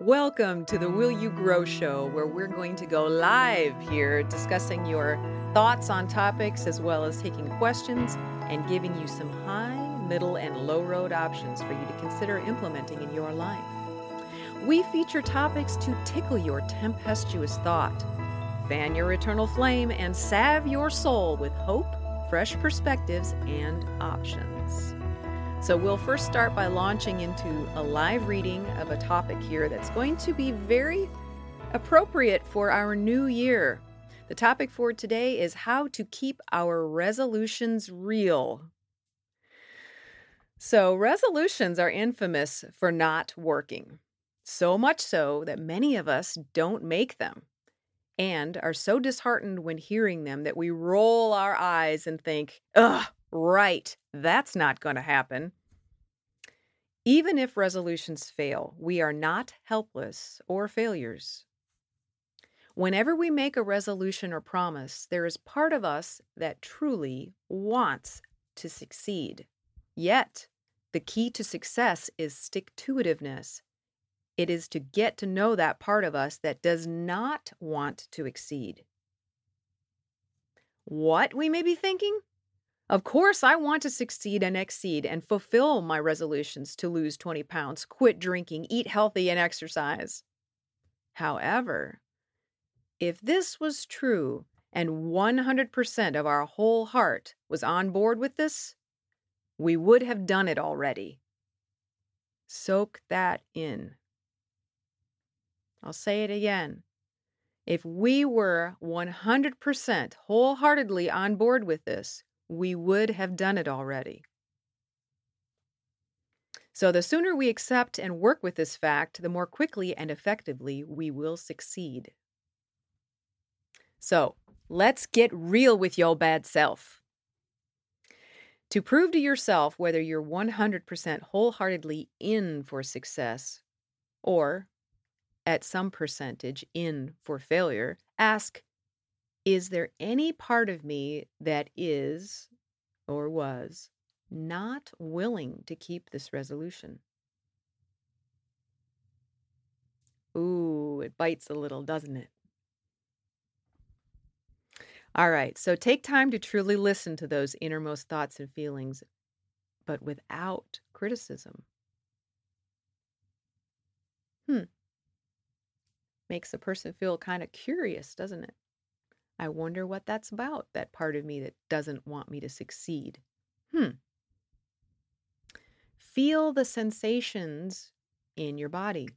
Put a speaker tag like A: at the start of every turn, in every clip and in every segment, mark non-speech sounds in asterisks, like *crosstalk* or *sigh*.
A: Welcome to the Will You Grow Show, where we're going to go live here discussing your thoughts on topics as well as taking questions and giving you some high, middle, and low road options for you to consider implementing in your life. We feature topics to tickle your tempestuous thought, fan your eternal flame, and salve your soul with hope, fresh perspectives, and options. So, we'll first start by launching into a live reading of a topic here that's going to be very appropriate for our new year. The topic for today is how to keep our resolutions real. So, resolutions are infamous for not working. So much so that many of us don't make them and are so disheartened when hearing them that we roll our eyes and think, ugh, Right, that's not going to happen. Even if resolutions fail, we are not helpless or failures. Whenever we make a resolution or promise, there is part of us that truly wants to succeed. Yet, the key to success is stick to itiveness. It is to get to know that part of us that does not want to exceed. What, we may be thinking? Of course, I want to succeed and exceed and fulfill my resolutions to lose 20 pounds, quit drinking, eat healthy, and exercise. However, if this was true and 100% of our whole heart was on board with this, we would have done it already. Soak that in. I'll say it again. If we were 100% wholeheartedly on board with this, we would have done it already. So, the sooner we accept and work with this fact, the more quickly and effectively we will succeed. So, let's get real with your bad self. To prove to yourself whether you're 100% wholeheartedly in for success or at some percentage in for failure, ask is there any part of me that is or was not willing to keep this resolution? Ooh, it bites a little, doesn't it? All right, so take time to truly listen to those innermost thoughts and feelings, but without criticism. Hmm. Makes a person feel kind of curious, doesn't it? I wonder what that's about, that part of me that doesn't want me to succeed. Hmm. Feel the sensations in your body.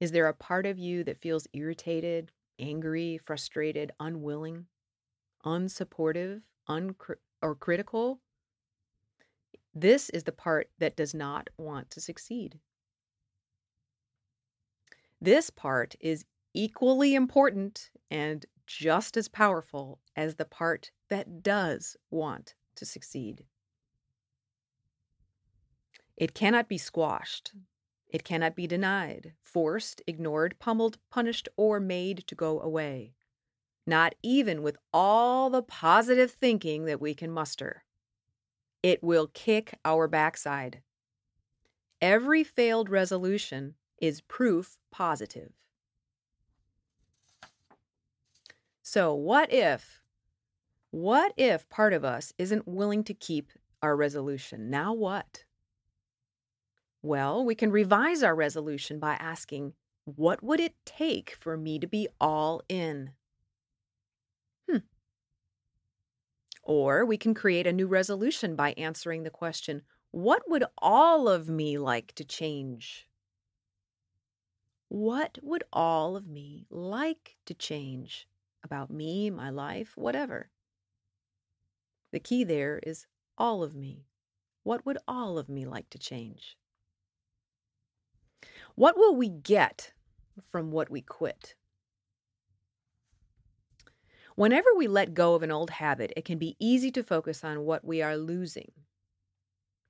A: Is there a part of you that feels irritated, angry, frustrated, unwilling, unsupportive, uncri- or critical? This is the part that does not want to succeed. This part is equally important and just as powerful as the part that does want to succeed. It cannot be squashed. It cannot be denied, forced, ignored, pummeled, punished, or made to go away. Not even with all the positive thinking that we can muster. It will kick our backside. Every failed resolution is proof positive. So, what if, what if part of us isn't willing to keep our resolution? Now what? Well, we can revise our resolution by asking, what would it take for me to be all in? Hmm. Or we can create a new resolution by answering the question, what would all of me like to change? What would all of me like to change? About me, my life, whatever. The key there is all of me. What would all of me like to change? What will we get from what we quit? Whenever we let go of an old habit, it can be easy to focus on what we are losing.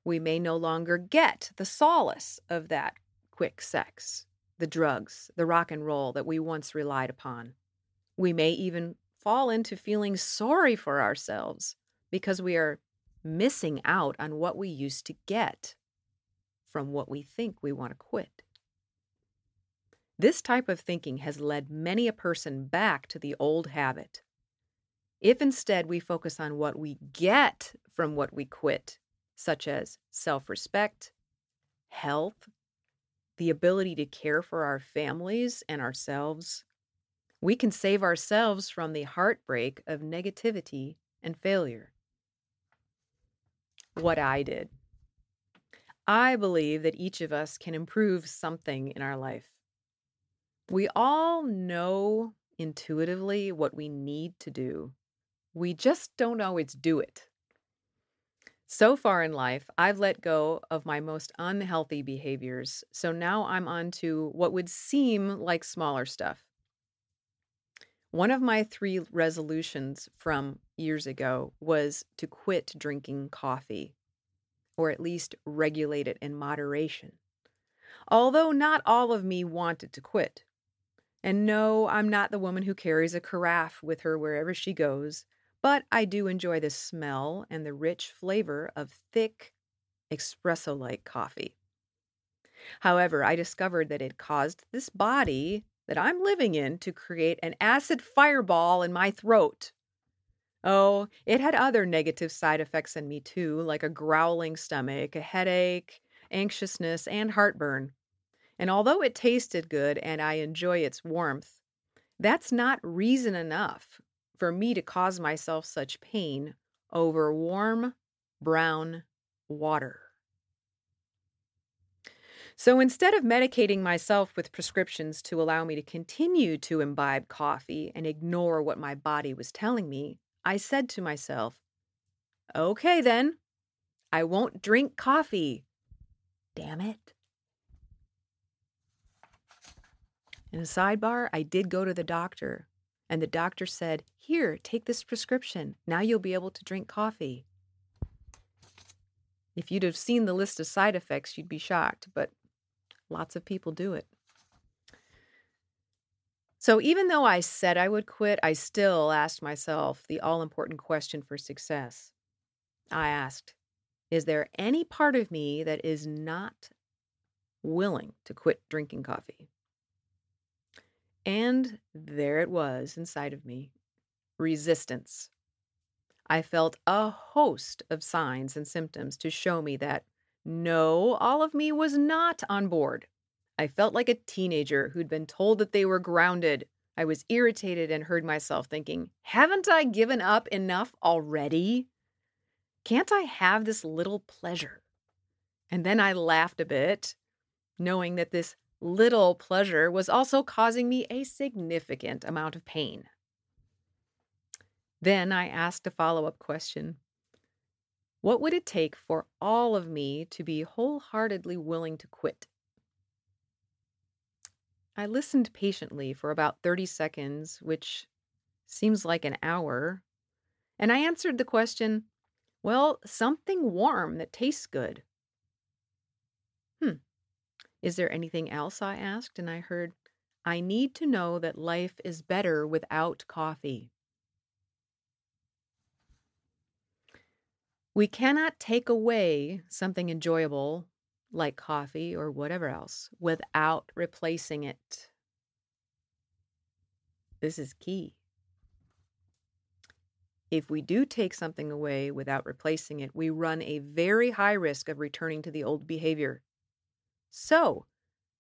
A: We may no longer get the solace of that quick sex, the drugs, the rock and roll that we once relied upon. We may even fall into feeling sorry for ourselves because we are missing out on what we used to get. from what we think we want to quit. This type of thinking has led many a person back to the old habit. If instead we focus on what we get from what we quit, such as self respect, health, the ability to care for our families and ourselves, we can save ourselves from the heartbreak of negativity and failure. What I did. I believe that each of us can improve something in our life. We all know intuitively what we need to do. We just don't always do it. So far in life, I've let go of my most unhealthy behaviors. So now I'm on to what would seem like smaller stuff. One of my three resolutions from years ago was to quit drinking coffee, or at least regulate it in moderation. Although not all of me wanted to quit. And no, I'm not the woman who carries a carafe with her wherever she goes, but I do enjoy the smell and the rich flavor of thick, espresso like coffee. However, I discovered that it caused this body that I'm living in to create an acid fireball in my throat. Oh, it had other negative side effects in me too, like a growling stomach, a headache, anxiousness, and heartburn. And although it tasted good and I enjoy its warmth, that's not reason enough for me to cause myself such pain over warm brown water. So instead of medicating myself with prescriptions to allow me to continue to imbibe coffee and ignore what my body was telling me, I said to myself, okay then, I won't drink coffee. Damn it. In a sidebar, I did go to the doctor, and the doctor said, Here, take this prescription. Now you'll be able to drink coffee. If you'd have seen the list of side effects, you'd be shocked, but lots of people do it. So even though I said I would quit, I still asked myself the all important question for success. I asked, Is there any part of me that is not willing to quit drinking coffee? And there it was inside of me resistance. I felt a host of signs and symptoms to show me that no, all of me was not on board. I felt like a teenager who'd been told that they were grounded. I was irritated and heard myself thinking, haven't I given up enough already? Can't I have this little pleasure? And then I laughed a bit, knowing that this little pleasure was also causing me a significant amount of pain. Then I asked a follow up question What would it take for all of me to be wholeheartedly willing to quit? I listened patiently for about 30 seconds, which seems like an hour, and I answered the question well, something warm that tastes good. Hmm. Is there anything else? I asked, and I heard, I need to know that life is better without coffee. We cannot take away something enjoyable like coffee or whatever else without replacing it. This is key. If we do take something away without replacing it, we run a very high risk of returning to the old behavior. So,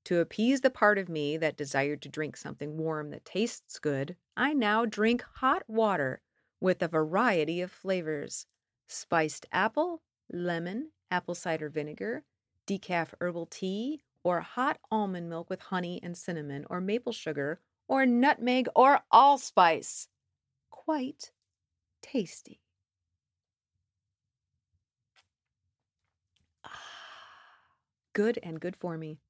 A: to appease the part of me that desired to drink something warm that tastes good, I now drink hot water with a variety of flavors spiced apple, lemon, apple cider vinegar, decaf herbal tea, or hot almond milk with honey and cinnamon, or maple sugar, or nutmeg, or allspice. Quite tasty. *sighs* good and good for me.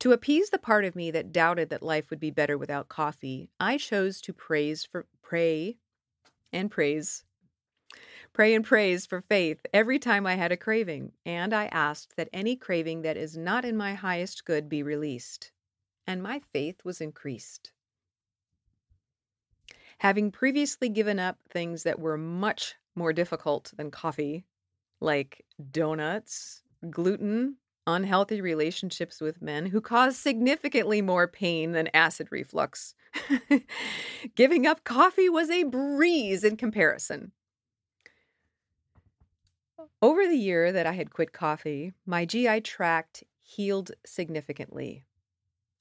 A: To appease the part of me that doubted that life would be better without coffee, I chose to praise for pray and praise. Pray and praise for faith every time I had a craving, and I asked that any craving that is not in my highest good be released. And my faith was increased. Having previously given up things that were much more difficult than coffee, like donuts, gluten, unhealthy relationships with men who cause significantly more pain than acid reflux. *laughs* Giving up coffee was a breeze in comparison. Over the year that I had quit coffee, my GI tract healed significantly.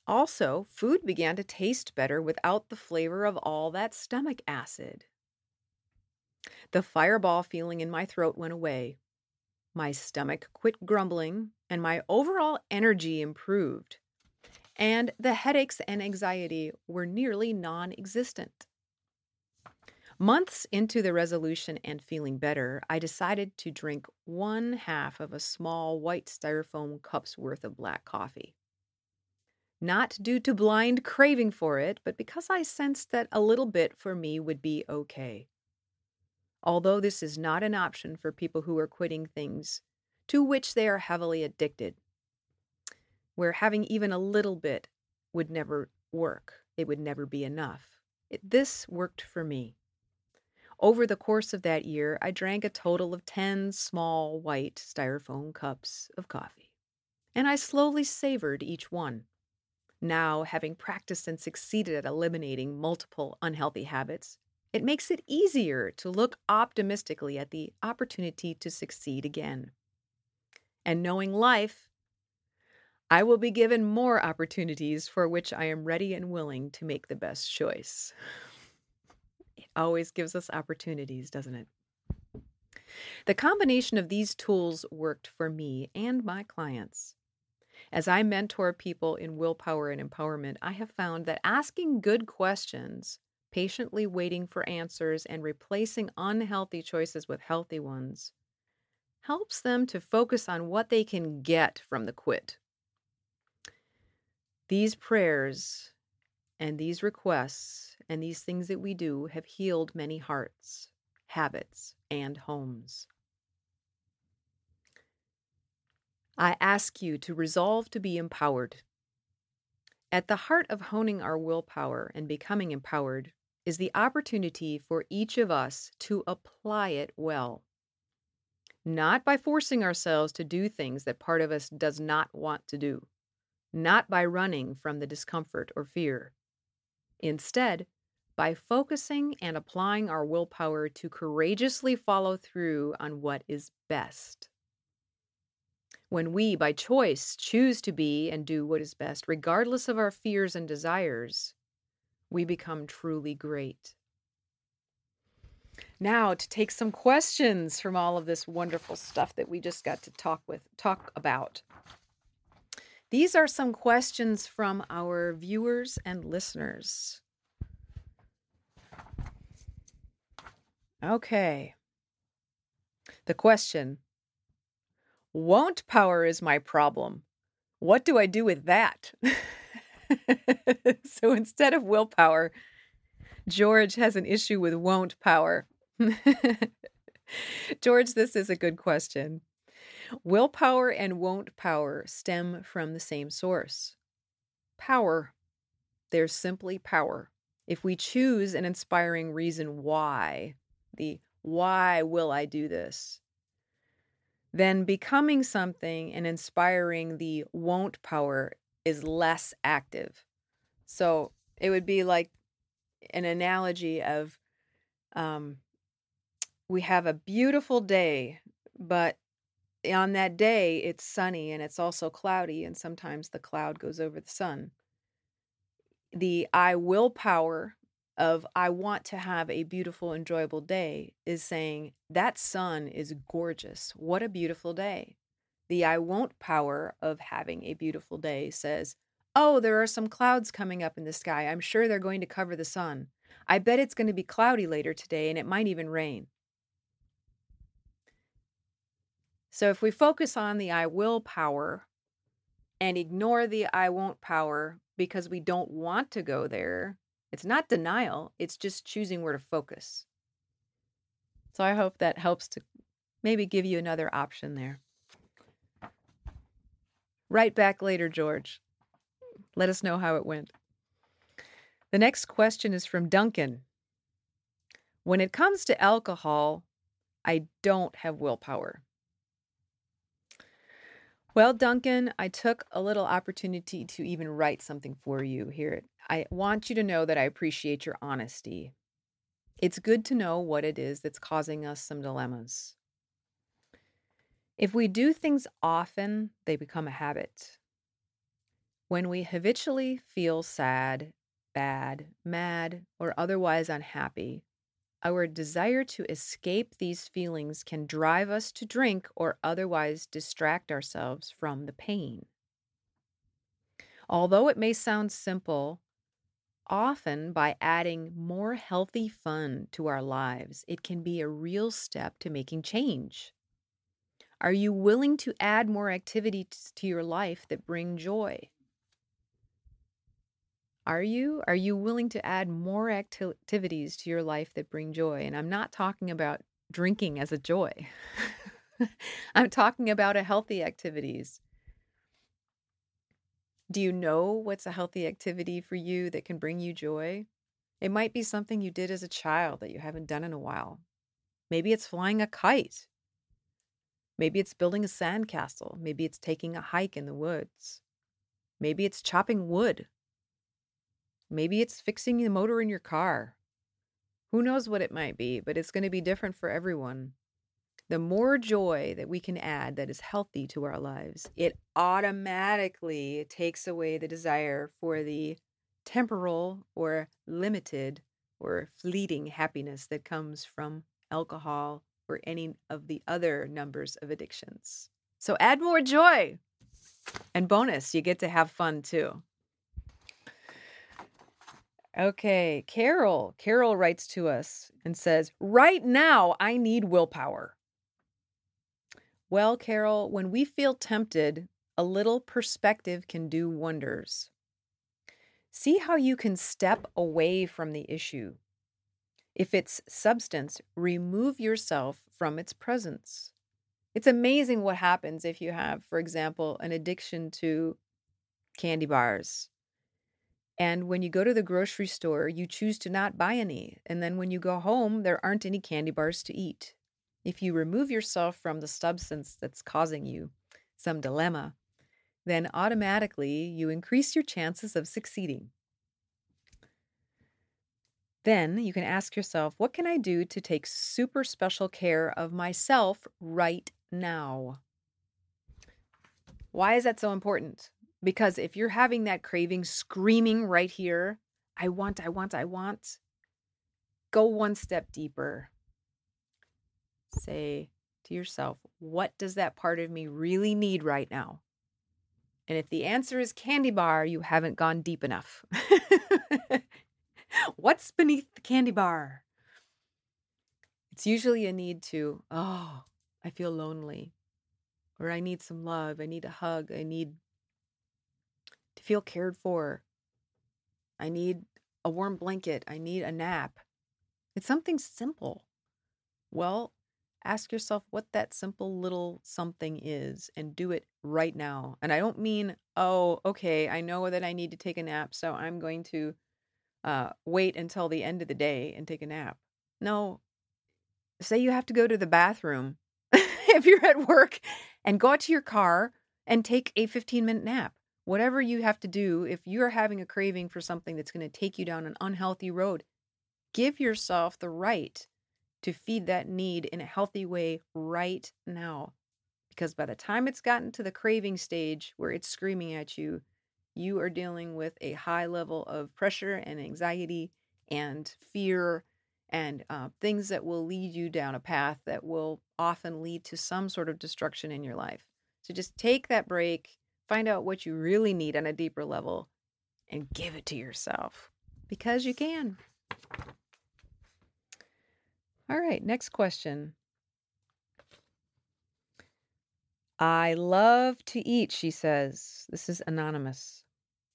A: Also, food began to taste better without the flavor of all that stomach acid. The fireball feeling in my throat went away. My stomach quit grumbling, and my overall energy improved. And the headaches and anxiety were nearly non existent. Months into the resolution and feeling better, I decided to drink one half of a small white styrofoam cup's worth of black coffee not due to blind craving for it, but because I sensed that a little bit for me would be okay. Although this is not an option for people who are quitting things to which they are heavily addicted, where having even a little bit would never work, it would never be enough. It, this worked for me. Over the course of that year, I drank a total of 10 small white styrofoam cups of coffee, and I slowly savored each one. Now, having practiced and succeeded at eliminating multiple unhealthy habits, it makes it easier to look optimistically at the opportunity to succeed again. And knowing life, I will be given more opportunities for which I am ready and willing to make the best choice. It always gives us opportunities, doesn't it? The combination of these tools worked for me and my clients. As I mentor people in willpower and empowerment, I have found that asking good questions, patiently waiting for answers, and replacing unhealthy choices with healthy ones helps them to focus on what they can get from the quit. These prayers and these requests and these things that we do have healed many hearts, habits, and homes. I ask you to resolve to be empowered. At the heart of honing our willpower and becoming empowered is the opportunity for each of us to apply it well. Not by forcing ourselves to do things that part of us does not want to do, not by running from the discomfort or fear. Instead, by focusing and applying our willpower to courageously follow through on what is best. When we, by choice, choose to be and do what is best, regardless of our fears and desires, we become truly great. Now, to take some questions from all of this wonderful stuff that we just got to talk with talk about. These are some questions from our viewers and listeners. Okay. The question won't power is my problem. What do I do with that? *laughs* *laughs* so instead of willpower, George has an issue with won't power. *laughs* George, this is a good question. Willpower and won't power stem from the same source power. There's simply power. If we choose an inspiring reason why, the why will I do this, then becoming something and inspiring the won't power is less active. So it would be like an analogy of um, we have a beautiful day, but on that day it's sunny and it's also cloudy, and sometimes the cloud goes over the sun. The I will power of I want to have a beautiful, enjoyable day is saying that sun is gorgeous. What a beautiful day. The I won't power of having a beautiful day says, Oh, there are some clouds coming up in the sky. I'm sure they're going to cover the sun. I bet it's going to be cloudy later today and it might even rain. So if we focus on the I will power and ignore the I won't power because we don't want to go there, it's not denial, it's just choosing where to focus. So I hope that helps to maybe give you another option there. Write back later, George. Let us know how it went. The next question is from Duncan. When it comes to alcohol, I don't have willpower. Well, Duncan, I took a little opportunity to even write something for you here. I want you to know that I appreciate your honesty. It's good to know what it is that's causing us some dilemmas. If we do things often, they become a habit. When we habitually feel sad, bad, mad, or otherwise unhappy, our desire to escape these feelings can drive us to drink or otherwise distract ourselves from the pain. Although it may sound simple, often by adding more healthy fun to our lives, it can be a real step to making change. Are you willing to add more activities to your life that bring joy? Are you? Are you willing to add more acti- activities to your life that bring joy? And I'm not talking about drinking as a joy. *laughs* I'm talking about a healthy activities. Do you know what's a healthy activity for you that can bring you joy? It might be something you did as a child that you haven't done in a while. Maybe it's flying a kite. Maybe it's building a sandcastle. Maybe it's taking a hike in the woods. Maybe it's chopping wood Maybe it's fixing the motor in your car. Who knows what it might be, but it's going to be different for everyone. The more joy that we can add that is healthy to our lives, it automatically takes away the desire for the temporal or limited or fleeting happiness that comes from alcohol or any of the other numbers of addictions. So add more joy. And bonus, you get to have fun too. Okay, Carol. Carol writes to us and says, Right now, I need willpower. Well, Carol, when we feel tempted, a little perspective can do wonders. See how you can step away from the issue. If it's substance, remove yourself from its presence. It's amazing what happens if you have, for example, an addiction to candy bars and when you go to the grocery store, you choose to not buy any. And then when you go home, there aren't any candy bars to eat. If you remove yourself from the substance that's causing you some dilemma, then automatically you increase your chances of succeeding. Then you can ask yourself, what can I do to take super special care of myself right now? Why is that so important? Because if you're having that craving screaming right here, I want, I want, I want, go one step deeper. Say to yourself, what does that part of me really need right now? And if the answer is candy bar, you haven't gone deep enough. *laughs* What's beneath the candy bar? It's usually a need to, oh, I feel lonely, or I need some love, I need a hug, I need to feel cared for. I need a warm blanket. I need a nap. It's something simple. Well, ask yourself what that simple little something is and do it right now. And I don't mean, oh, okay, I know that I need to take a nap, so I'm going to uh, wait until the end of the day and take a nap. No, say you have to go to the bathroom *laughs* if you're at work and go out to your car and take a 15 minute nap whatever you have to do, if you're having a craving for something that's going to take you down an unhealthy road, give yourself the right to feed that need in a healthy way right now. Because by the time it's gotten to the craving stage where it's screaming at you, you are dealing with a high level of pressure and anxiety and fear and uh, things that will lead you down a path that will often lead to some sort of destruction in your life. So just take that break, Find out what you really need on a deeper level and give it to yourself because you can. All right, next question. I love to eat, she says. This is anonymous.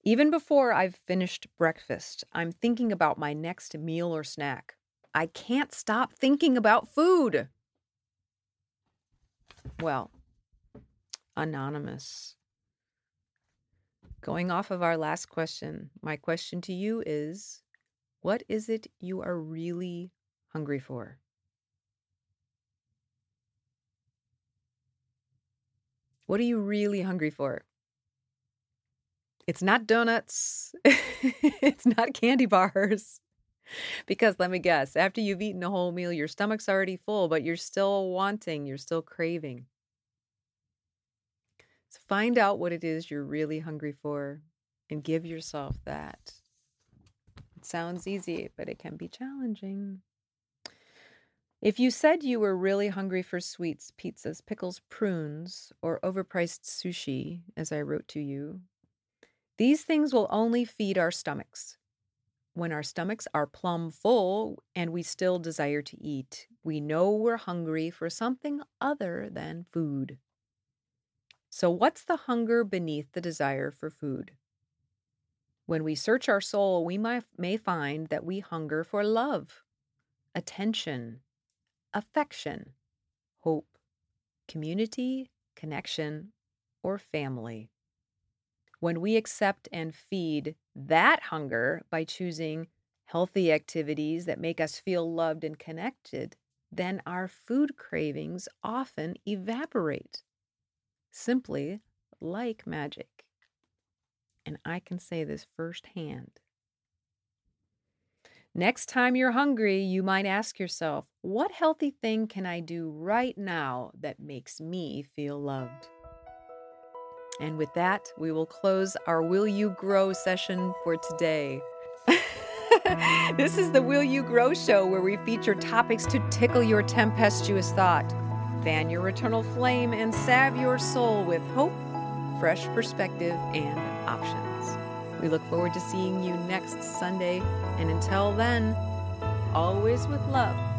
A: Even before I've finished breakfast, I'm thinking about my next meal or snack. I can't stop thinking about food. Well, anonymous. Going off of our last question, my question to you is what is it you are really hungry for? What are you really hungry for? It's not donuts. *laughs* it's not candy bars. Because let me guess, after you've eaten a whole meal, your stomach's already full, but you're still wanting, you're still craving. So find out what it is you're really hungry for and give yourself that. It sounds easy, but it can be challenging. If you said you were really hungry for sweets, pizzas, pickles, prunes, or overpriced sushi, as I wrote to you, these things will only feed our stomachs. When our stomachs are plumb full and we still desire to eat, we know we're hungry for something other than food. So, what's the hunger beneath the desire for food? When we search our soul, we may find that we hunger for love, attention, affection, hope, community, connection, or family. When we accept and feed that hunger by choosing healthy activities that make us feel loved and connected, then our food cravings often evaporate, simply like magic. And I can say this firsthand. Next time you're hungry, you might ask yourself, what healthy thing can I do right now that makes me feel loved? And with that, we will close our Will You Grow session for today. *laughs* this is the Will You Grow show where we feature topics to tickle your tempestuous thought, fan your eternal flame, and salve your soul with hope, fresh perspective, and options. We look forward to seeing you next Sunday. And until then, always with love.